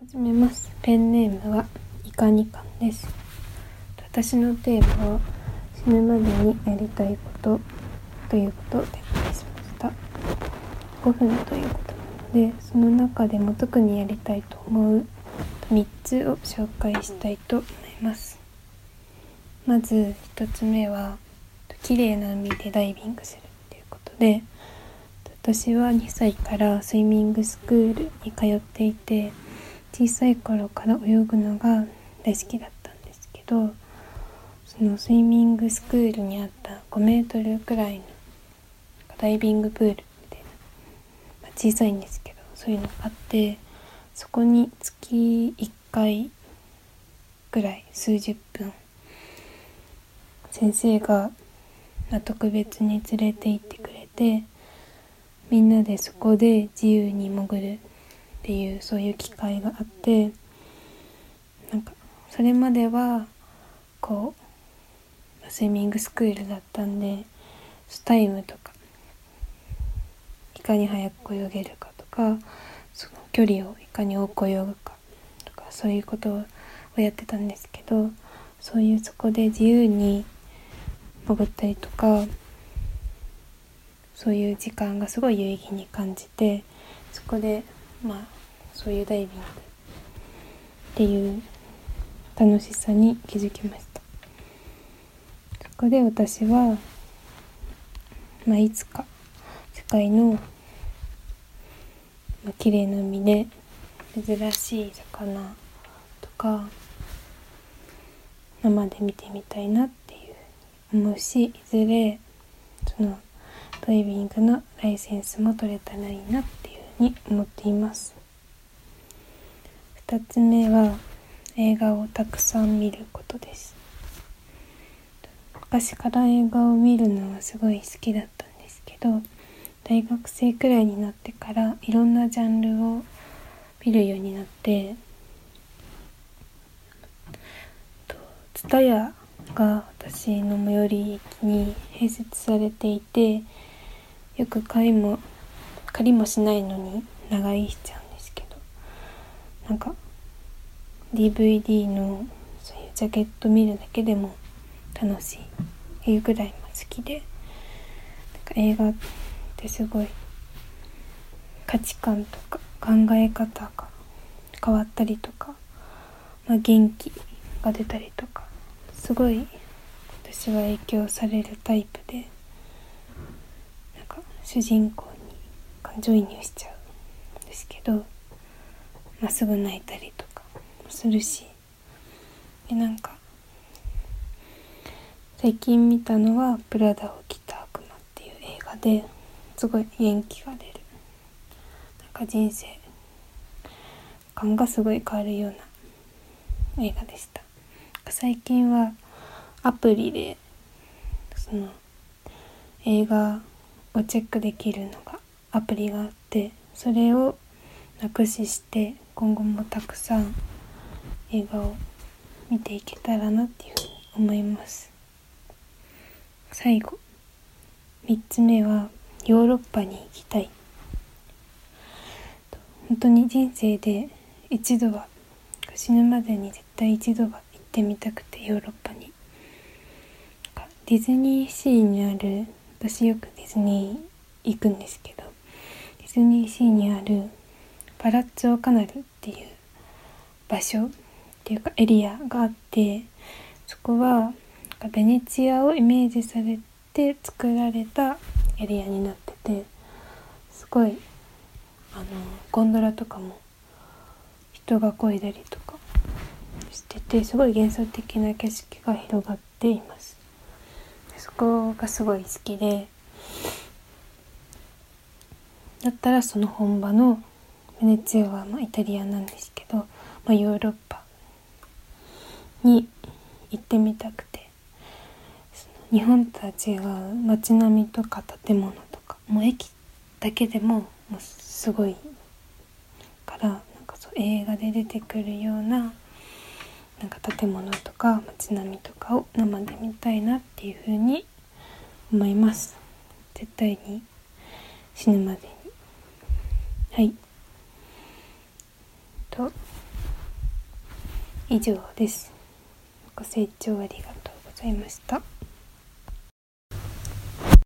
始めます。ペンネームはいかにかんです。私のテーマは死ぬまでにやりたいことということを展開しました。5分ということなのでその中でも特にやりたいと思う3つを紹介したいと思います。まず1つ目は綺麗な海でダイビングするっていうことで私は2歳からスイミングスクールに通っていて小さい頃から泳ぐのが大好きだったんですけどそのスイミングスクールにあった5メートルくらいのダイビングプールみたいな、まあ、小さいんですけどそういうのがあってそこに月1回ぐらい数十分先生が、まあ、特別に連れて行ってくれてみんなでそこで自由に潜るっていうそういう機会があってなんかそれまではこうスイミングスクールだったんでスタイムとかいかに速く泳げるかとかその距離をいかに多く泳ぐかとかそういうことをやってたんですけどそういうそこで自由に潜ったりとかそういう時間がすごい有意義に感じてそこでまあそういうダイビングっていう楽しさに気づきました。そこで私は、まあ、いつか世界の、まあ、綺麗な海で珍しい魚とか生で見てみたいなっていう思うしいずれそのダイビングのライセンスも取れたらいいなってに思っています。2つ目は映画をたくさん見ることです。昔から映画を見るのはすごい好きだったんですけど大学生くらいになってからいろんなジャンルを見るようになってツタヤが私の最寄り駅に併設されていてよく買いも借りもしないのに長居しちゃうんですけど。なんか DVD のそういうジャケット見るだけでも楽しいっていうぐらい好きで。なんか映画ってすごい価値観とか考え方が変わったりとか、まあ、元気が出たりとかすごい私は影響されるタイプで。なんか主人公に感情移入しちゃうんですけどまっすぐ泣いたりとかするしでなんか最近見たのは「プラダを着た悪魔」っていう映画ですごい元気が出る。なんか人生感がすごい変わるような映画でした。最近はアプリでその映画をチェックできるのがアプリがあってそれをなくしして今後もたくさん映画を見ていけたらなっていうふうに思います。最後3つ目はヨーロッパに行きたい。本当に人生で一度は死ぬまでに絶対一度は行ってみたくてヨーロッパに。ディズニーシーにある私よくディズニー行くんですけどィズニーシーにあるパラッツォカナルっていう場所っていうかエリアがあってそこはベネチアをイメージされて作られたエリアになっててすごいあのゴンドラとかも人が漕いだりとかしててすごい幻想的な景色が広がっています。そこがすごい好きでだったらその本場のベネチアはまイタリアなんですけど、まあ、ヨーロッパに行ってみたくて日本とは違う街並みとか建物とかもう駅だけでももうすごいからなんかそう映画で出てくるようななんか建物とか街並みとかを生で見たいなっていうふうに思います。絶対に死ぬまではい。と以上です。ご清聴ありがとうございました。